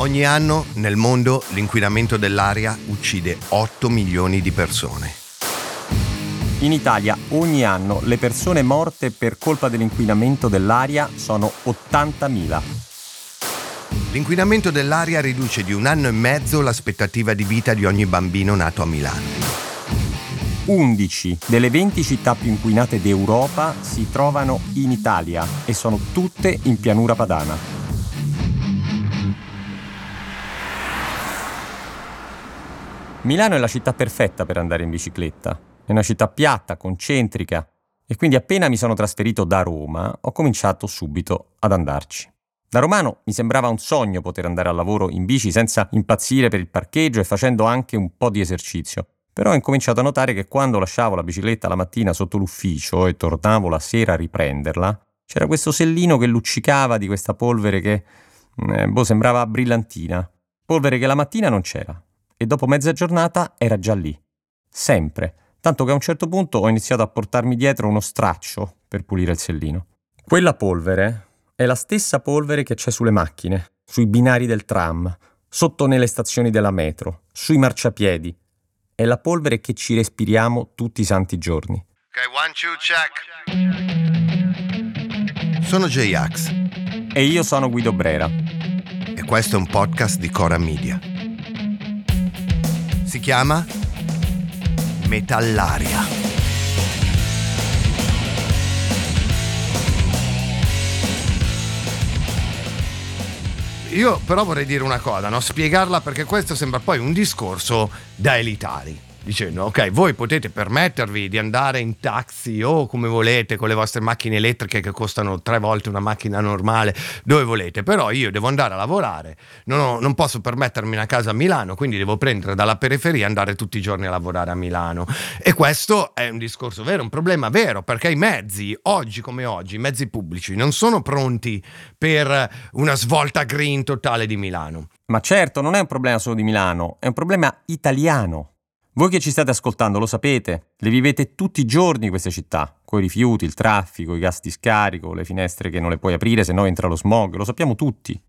Ogni anno nel mondo l'inquinamento dell'aria uccide 8 milioni di persone. In Italia ogni anno le persone morte per colpa dell'inquinamento dell'aria sono 80.000. L'inquinamento dell'aria riduce di un anno e mezzo l'aspettativa di vita di ogni bambino nato a Milano. 11 delle 20 città più inquinate d'Europa si trovano in Italia e sono tutte in pianura padana. Milano è la città perfetta per andare in bicicletta. È una città piatta, concentrica e quindi appena mi sono trasferito da Roma ho cominciato subito ad andarci. Da romano mi sembrava un sogno poter andare al lavoro in bici senza impazzire per il parcheggio e facendo anche un po' di esercizio. Però ho incominciato a notare che quando lasciavo la bicicletta la mattina sotto l'ufficio e tornavo la sera a riprenderla, c'era questo sellino che luccicava di questa polvere che eh, boh, sembrava brillantina. Polvere che la mattina non c'era e dopo mezza giornata era già lì. Sempre. Tanto che a un certo punto ho iniziato a portarmi dietro uno straccio per pulire il sellino. Quella polvere è la stessa polvere che c'è sulle macchine, sui binari del tram, sotto nelle stazioni della metro, sui marciapiedi, è la polvere che ci respiriamo tutti i santi giorni. Ok, one, two, check. Sono J-Ax. E io sono Guido Brera. E questo è un podcast di Cora Media. Si chiama Metallaria. Io però vorrei dire una cosa, no? spiegarla perché questo sembra poi un discorso da elitari dicendo ok voi potete permettervi di andare in taxi o come volete con le vostre macchine elettriche che costano tre volte una macchina normale dove volete però io devo andare a lavorare non, ho, non posso permettermi una casa a Milano quindi devo prendere dalla periferia e andare tutti i giorni a lavorare a Milano. E questo è un discorso vero un problema vero perché i mezzi oggi come oggi i mezzi pubblici non sono pronti per una svolta green totale di Milano. Ma certo non è un problema solo di Milano è un problema italiano voi che ci state ascoltando lo sapete, le vivete tutti i giorni queste città, coi rifiuti, il traffico, i gas di scarico, le finestre che non le puoi aprire se no entra lo smog, lo sappiamo tutti.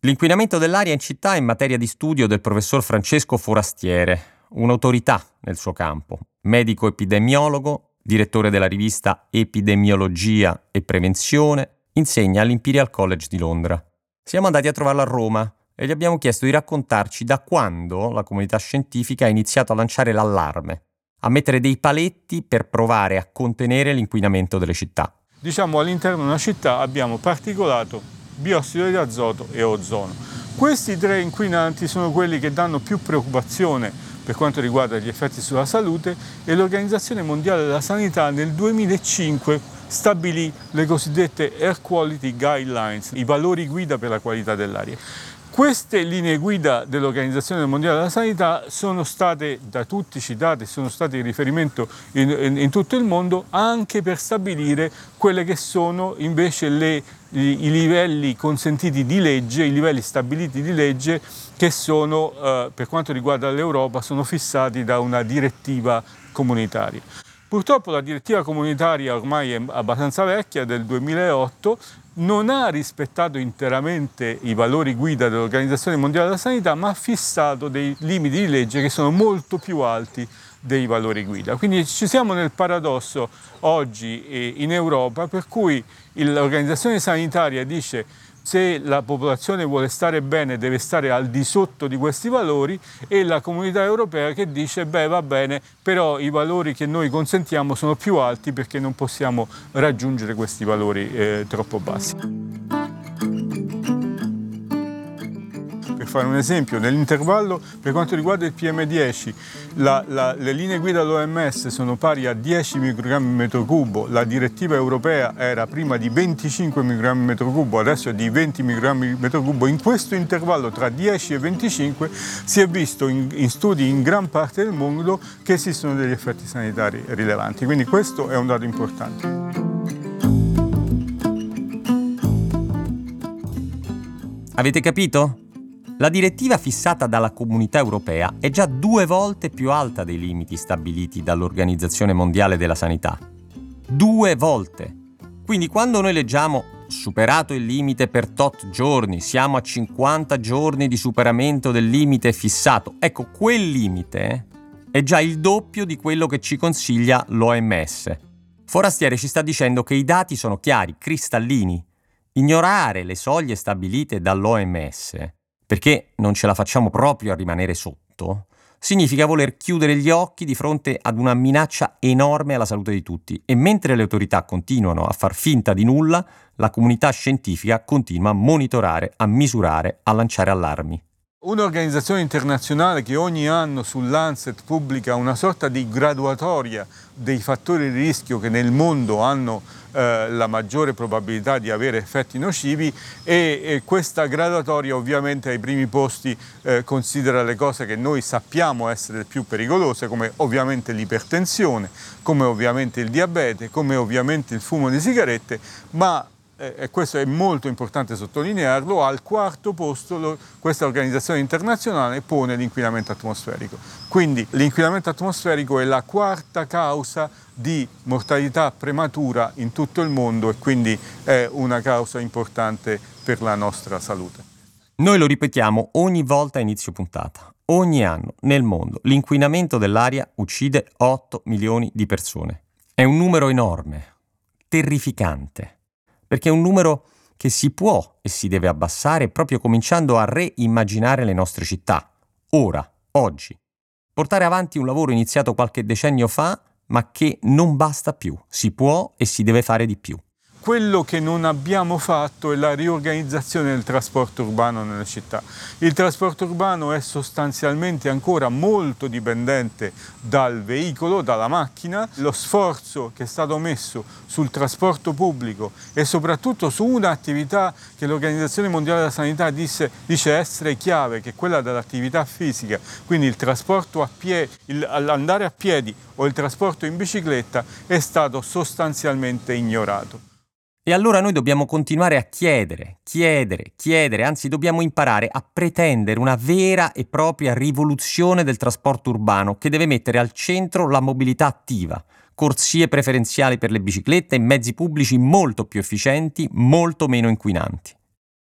L'inquinamento dell'aria in città è materia di studio del professor Francesco Forastiere, un'autorità nel suo campo, medico epidemiologo, direttore della rivista Epidemiologia e Prevenzione, insegna all'Imperial College di Londra. Siamo andati a trovarlo a Roma e gli abbiamo chiesto di raccontarci da quando la comunità scientifica ha iniziato a lanciare l'allarme, a mettere dei paletti per provare a contenere l'inquinamento delle città. Diciamo all'interno di una città abbiamo particolato, biossido di azoto e ozono. Questi tre inquinanti sono quelli che danno più preoccupazione per quanto riguarda gli effetti sulla salute e l'Organizzazione Mondiale della Sanità nel 2005 stabilì le cosiddette Air Quality Guidelines, i valori guida per la qualità dell'aria. Queste linee guida dell'Organizzazione Mondiale della Sanità sono state da tutti citate, sono state di riferimento in, in, in tutto il mondo anche per stabilire quelle che sono invece le, i, i, livelli consentiti di legge, i livelli stabiliti di legge che sono, eh, per quanto riguarda l'Europa, sono fissati da una direttiva comunitaria. Purtroppo la direttiva comunitaria ormai è abbastanza vecchia, del 2008, non ha rispettato interamente i valori guida dell'Organizzazione Mondiale della Sanità, ma ha fissato dei limiti di legge che sono molto più alti dei valori guida. Quindi ci siamo nel paradosso oggi in Europa per cui l'Organizzazione Sanitaria dice se la popolazione vuole stare bene deve stare al di sotto di questi valori e la comunità europea che dice beh va bene però i valori che noi consentiamo sono più alti perché non possiamo raggiungere questi valori eh, troppo bassi. Fare un esempio, nell'intervallo per quanto riguarda il PM10 la, la, le linee guida dell'OMS sono pari a 10 microgrammi metro cubo, la direttiva europea era prima di 25 microgrammi metro cubo, adesso è di 20 microgrammi metro cubo. In questo intervallo tra 10 e 25 si è visto in, in studi in gran parte del mondo che esistono degli effetti sanitari rilevanti, quindi questo è un dato importante. Avete capito? La direttiva fissata dalla comunità europea è già due volte più alta dei limiti stabiliti dall'Organizzazione Mondiale della Sanità. Due volte! Quindi quando noi leggiamo superato il limite per tot giorni, siamo a 50 giorni di superamento del limite fissato. Ecco, quel limite è già il doppio di quello che ci consiglia l'OMS. Forastiere ci sta dicendo che i dati sono chiari, cristallini. Ignorare le soglie stabilite dall'OMS, perché non ce la facciamo proprio a rimanere sotto, significa voler chiudere gli occhi di fronte ad una minaccia enorme alla salute di tutti e mentre le autorità continuano a far finta di nulla, la comunità scientifica continua a monitorare, a misurare, a lanciare allarmi. Un'organizzazione internazionale che ogni anno sull'Ancet pubblica una sorta di graduatoria dei fattori di rischio che nel mondo hanno eh, la maggiore probabilità di avere effetti nocivi e, e questa graduatoria ovviamente ai primi posti eh, considera le cose che noi sappiamo essere più pericolose come ovviamente l'ipertensione, come ovviamente il diabete, come ovviamente il fumo di sigarette, ma e questo è molto importante sottolinearlo, al quarto posto lo, questa organizzazione internazionale pone l'inquinamento atmosferico. Quindi l'inquinamento atmosferico è la quarta causa di mortalità prematura in tutto il mondo e quindi è una causa importante per la nostra salute. Noi lo ripetiamo ogni volta a inizio puntata. Ogni anno nel mondo l'inquinamento dell'aria uccide 8 milioni di persone. È un numero enorme, terrificante perché è un numero che si può e si deve abbassare proprio cominciando a reimmaginare le nostre città, ora, oggi. Portare avanti un lavoro iniziato qualche decennio fa, ma che non basta più, si può e si deve fare di più. Quello che non abbiamo fatto è la riorganizzazione del trasporto urbano nelle città. Il trasporto urbano è sostanzialmente ancora molto dipendente dal veicolo, dalla macchina. Lo sforzo che è stato messo sul trasporto pubblico e soprattutto su un'attività che l'Organizzazione Mondiale della Sanità disse, dice essere chiave, che è quella dell'attività fisica, quindi il trasporto a piedi, l'andare a piedi o il trasporto in bicicletta è stato sostanzialmente ignorato. E allora noi dobbiamo continuare a chiedere, chiedere, chiedere, anzi dobbiamo imparare a pretendere una vera e propria rivoluzione del trasporto urbano che deve mettere al centro la mobilità attiva, corsie preferenziali per le biciclette e mezzi pubblici molto più efficienti, molto meno inquinanti.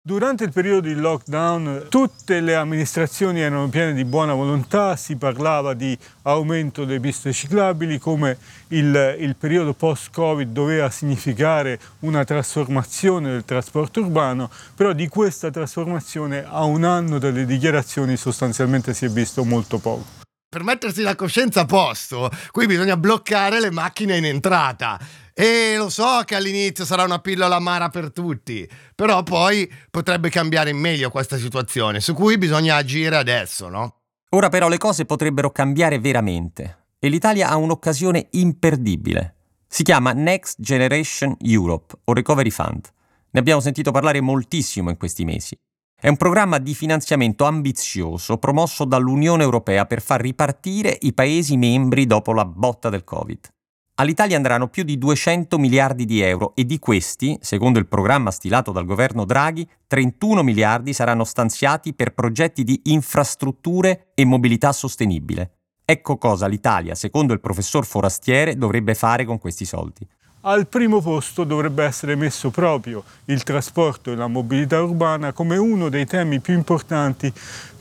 Durante il periodo di lockdown tutte le amministrazioni erano piene di buona volontà, si parlava di aumento delle piste ciclabili, come il, il periodo post-Covid doveva significare una trasformazione del trasporto urbano, però di questa trasformazione a un anno dalle dichiarazioni sostanzialmente si è visto molto poco per mettersi la coscienza a posto, qui bisogna bloccare le macchine in entrata. E lo so che all'inizio sarà una pillola amara per tutti, però poi potrebbe cambiare in meglio questa situazione, su cui bisogna agire adesso, no? Ora però le cose potrebbero cambiare veramente e l'Italia ha un'occasione imperdibile. Si chiama Next Generation Europe o Recovery Fund. Ne abbiamo sentito parlare moltissimo in questi mesi. È un programma di finanziamento ambizioso promosso dall'Unione Europea per far ripartire i Paesi membri dopo la botta del Covid. All'Italia andranno più di 200 miliardi di euro e di questi, secondo il programma stilato dal governo Draghi, 31 miliardi saranno stanziati per progetti di infrastrutture e mobilità sostenibile. Ecco cosa l'Italia, secondo il professor Forastiere, dovrebbe fare con questi soldi. Al primo posto dovrebbe essere messo proprio il trasporto e la mobilità urbana come uno dei temi più importanti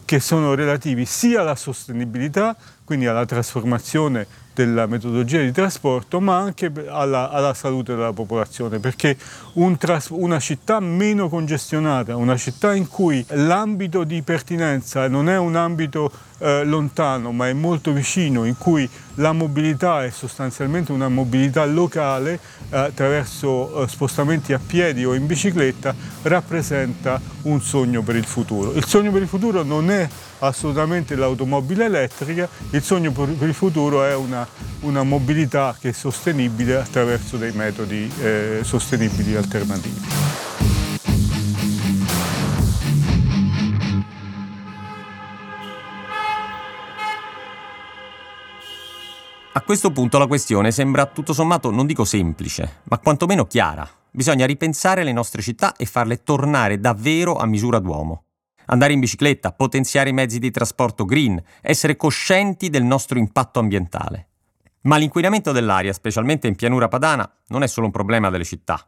che sono relativi sia alla sostenibilità, quindi alla trasformazione della metodologia di trasporto, ma anche alla, alla salute della popolazione, perché un tras- una città meno congestionata, una città in cui l'ambito di pertinenza non è un ambito eh, lontano, ma è molto vicino, in cui la mobilità è sostanzialmente una mobilità locale eh, attraverso eh, spostamenti a piedi o in bicicletta, rappresenta un sogno per il futuro. Il sogno per il futuro non è assolutamente l'automobile elettrica, il sogno per il futuro è una, una mobilità che è sostenibile attraverso dei metodi eh, sostenibili alternativi. Questo punto la questione sembra tutto sommato non dico semplice, ma quantomeno chiara. Bisogna ripensare le nostre città e farle tornare davvero a misura d'uomo andare in bicicletta, potenziare i mezzi di trasporto green, essere coscienti del nostro impatto ambientale. Ma l'inquinamento dell'aria, specialmente in pianura padana, non è solo un problema delle città.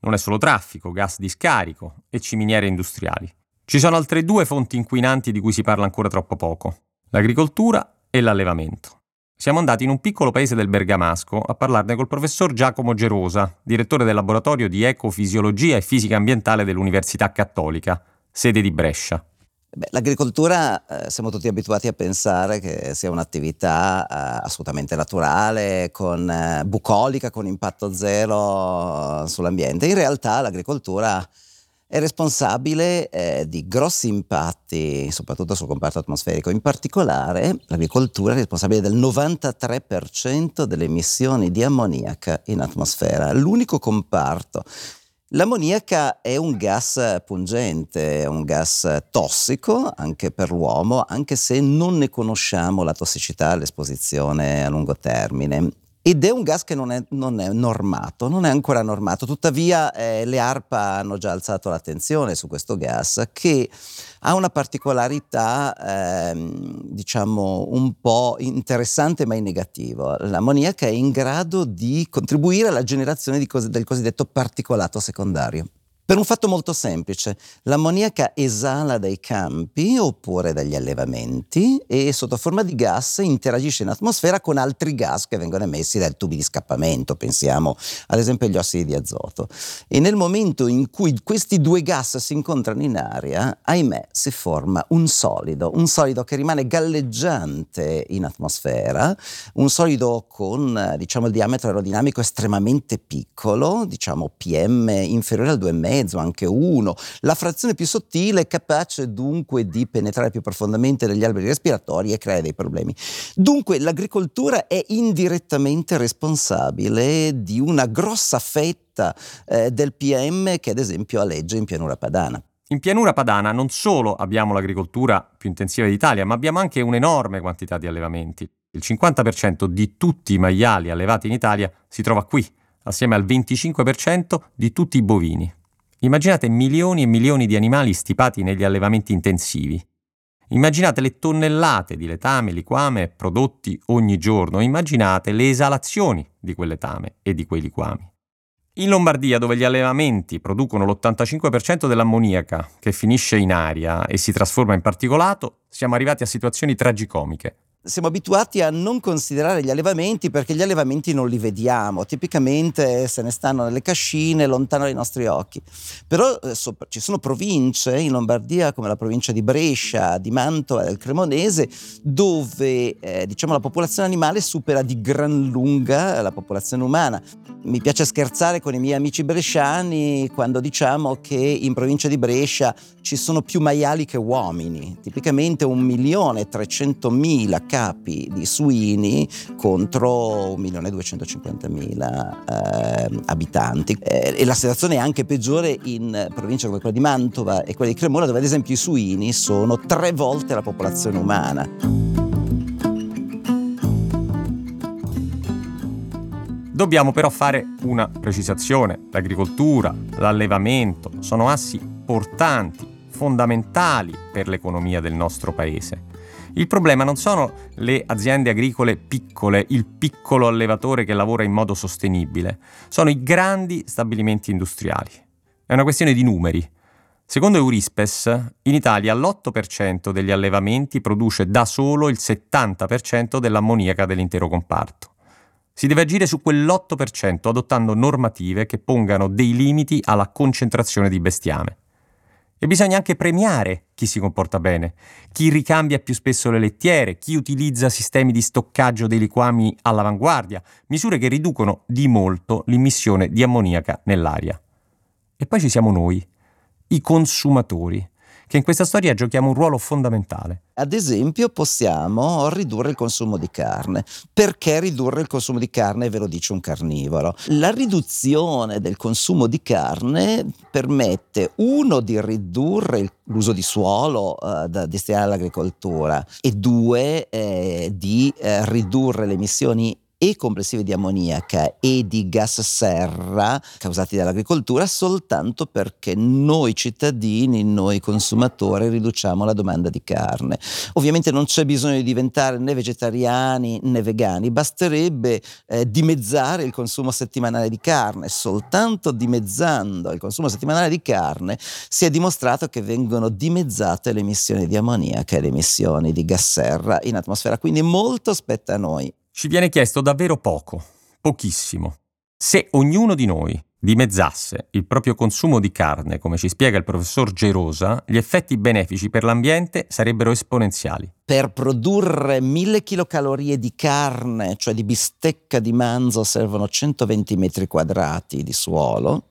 Non è solo traffico, gas di scarico e ciminiere industriali. Ci sono altre due fonti inquinanti di cui si parla ancora troppo poco, l'agricoltura e l'allevamento. Siamo andati in un piccolo paese del Bergamasco a parlarne col professor Giacomo Gerosa, direttore del laboratorio di ecofisiologia e fisica ambientale dell'Università Cattolica, sede di Brescia. Beh, l'agricoltura eh, siamo tutti abituati a pensare che sia un'attività eh, assolutamente naturale, con, eh, bucolica, con impatto zero sull'ambiente. In realtà l'agricoltura è responsabile eh, di grossi impatti, soprattutto sul comparto atmosferico. In particolare, l'agricoltura è responsabile del 93% delle emissioni di ammoniaca in atmosfera. L'unico comparto. L'ammoniaca è un gas pungente, è un gas tossico anche per l'uomo, anche se non ne conosciamo la tossicità, l'esposizione a lungo termine. Ed è un gas che non è, non è, normato, non è ancora normato. Tuttavia eh, le ARPA hanno già alzato l'attenzione su questo gas che ha una particolarità, eh, diciamo, un po' interessante ma in negativo. L'ammoniaca è in grado di contribuire alla generazione cos- del cosiddetto particolato secondario. Per un fatto molto semplice, l'ammoniaca esala dai campi oppure dagli allevamenti e sotto forma di gas interagisce in atmosfera con altri gas che vengono emessi dai tubi di scappamento, pensiamo ad esempio agli ossidi di azoto. E nel momento in cui questi due gas si incontrano in aria, ahimè, si forma un solido, un solido che rimane galleggiante in atmosfera, un solido con diciamo, il diametro aerodinamico estremamente piccolo, diciamo PM inferiore al 2,5 mezzo, anche uno. La frazione più sottile è capace dunque di penetrare più profondamente negli alberi respiratori e crea dei problemi. Dunque l'agricoltura è indirettamente responsabile di una grossa fetta eh, del PM che ad esempio aleggia in pianura padana. In pianura padana non solo abbiamo l'agricoltura più intensiva d'Italia, ma abbiamo anche un'enorme quantità di allevamenti. Il 50% di tutti i maiali allevati in Italia si trova qui, assieme al 25% di tutti i bovini. Immaginate milioni e milioni di animali stipati negli allevamenti intensivi. Immaginate le tonnellate di letame, liquame prodotti ogni giorno. Immaginate le esalazioni di quel letame e di quei liquami. In Lombardia, dove gli allevamenti producono l'85% dell'ammoniaca che finisce in aria e si trasforma in particolato, siamo arrivati a situazioni tragicomiche siamo abituati a non considerare gli allevamenti perché gli allevamenti non li vediamo, tipicamente se ne stanno nelle cascine lontano dai nostri occhi. Però eh, ci sono province in Lombardia come la provincia di Brescia, di Mantova, del Cremonese, dove eh, diciamo, la popolazione animale supera di gran lunga la popolazione umana. Mi piace scherzare con i miei amici bresciani quando diciamo che in provincia di Brescia ci sono più maiali che uomini, tipicamente un milione e trecentomila capi di suini contro 1.250.000 eh, abitanti. Eh, e la situazione è anche peggiore in province come quella di Mantova e quella di Cremona, dove ad esempio i suini sono tre volte la popolazione umana. Dobbiamo però fare una precisazione. L'agricoltura, l'allevamento sono assi portanti, fondamentali per l'economia del nostro paese. Il problema non sono le aziende agricole piccole, il piccolo allevatore che lavora in modo sostenibile, sono i grandi stabilimenti industriali. È una questione di numeri. Secondo Eurispes, in Italia l'8% degli allevamenti produce da solo il 70% dell'ammoniaca dell'intero comparto. Si deve agire su quell'8% adottando normative che pongano dei limiti alla concentrazione di bestiame. E bisogna anche premiare chi si comporta bene, chi ricambia più spesso le lettiere, chi utilizza sistemi di stoccaggio dei liquami all'avanguardia, misure che riducono di molto l'immissione di ammoniaca nell'aria. E poi ci siamo noi, i consumatori, che in questa storia giochiamo un ruolo fondamentale. Ad esempio possiamo ridurre il consumo di carne. Perché ridurre il consumo di carne ve lo dice un carnivoro? La riduzione del consumo di carne permette uno di ridurre l'uso di suolo eh, da destinare all'agricoltura e due eh, di eh, ridurre le emissioni e complessivi di ammoniaca e di gas serra causati dall'agricoltura soltanto perché noi cittadini, noi consumatori riduciamo la domanda di carne. Ovviamente non c'è bisogno di diventare né vegetariani né vegani, basterebbe eh, dimezzare il consumo settimanale di carne, soltanto dimezzando il consumo settimanale di carne si è dimostrato che vengono dimezzate le emissioni di ammoniaca e le emissioni di gas serra in atmosfera, quindi molto spetta a noi. Ci viene chiesto davvero poco, pochissimo. Se ognuno di noi dimezzasse il proprio consumo di carne, come ci spiega il professor Gerosa, gli effetti benefici per l'ambiente sarebbero esponenziali. Per produrre 1000 kcal di carne, cioè di bistecca di manzo, servono 120 metri quadrati di suolo,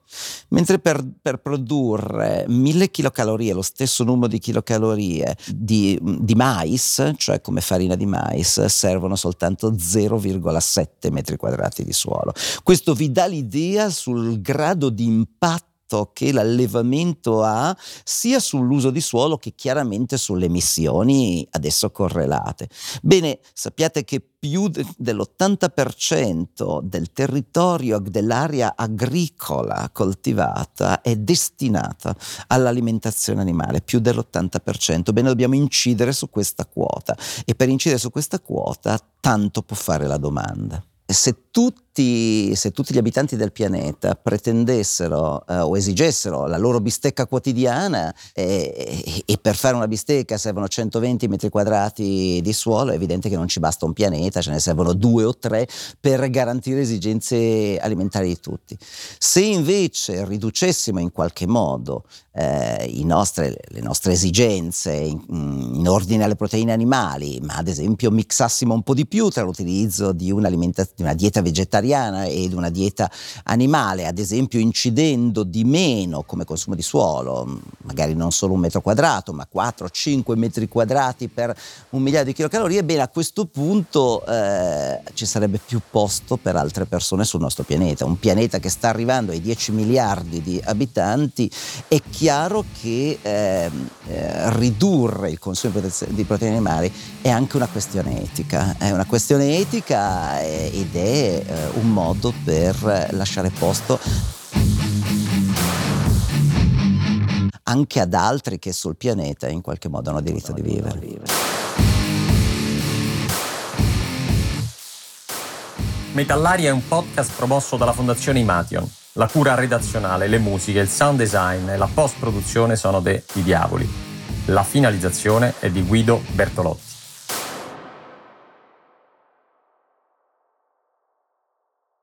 mentre per, per produrre 1000 kcal, lo stesso numero di kilocalorie di, di mais, cioè come farina di mais, servono soltanto 0,7 metri quadrati di suolo. Questo vi dà l'idea sul grado di impatto che l'allevamento ha sia sull'uso di suolo che chiaramente sulle emissioni adesso correlate. Bene, sappiate che più de- dell'80% del territorio dell'area agricola coltivata è destinata all'alimentazione animale, più dell'80%. Bene, dobbiamo incidere su questa quota e per incidere su questa quota tanto può fare la domanda. Se tutti se tutti gli abitanti del pianeta pretendessero eh, o esigessero la loro bistecca quotidiana eh, e per fare una bistecca servono 120 metri quadrati di suolo, è evidente che non ci basta un pianeta, ce ne servono due o tre per garantire esigenze alimentari di tutti. Se invece riducessimo in qualche modo eh, nostre, le nostre esigenze in, in, ordine alle proteine animali, ma ad esempio mixassimo un po' di più tra l'utilizzo di, di una dieta vegetariana, ed una dieta animale, ad esempio incidendo di meno come consumo di suolo, magari non solo un metro quadrato, ma 4-5 metri quadrati per un migliaio di chilocalorie, bene a questo punto eh, ci sarebbe più posto per altre persone sul nostro pianeta. Un pianeta che sta arrivando ai 10 miliardi di abitanti, è chiaro che eh, eh, ridurre il consumo di proteine animali è anche una questione etica, è una questione etica eh, ed è eh, un modo per lasciare posto anche ad altri che sul pianeta in qualche modo hanno diritto di vivere. Metallari è un podcast promosso dalla Fondazione Imation. La cura redazionale, le musiche, il sound design e la post-produzione sono de I Diavoli. La finalizzazione è di Guido Bertolotti.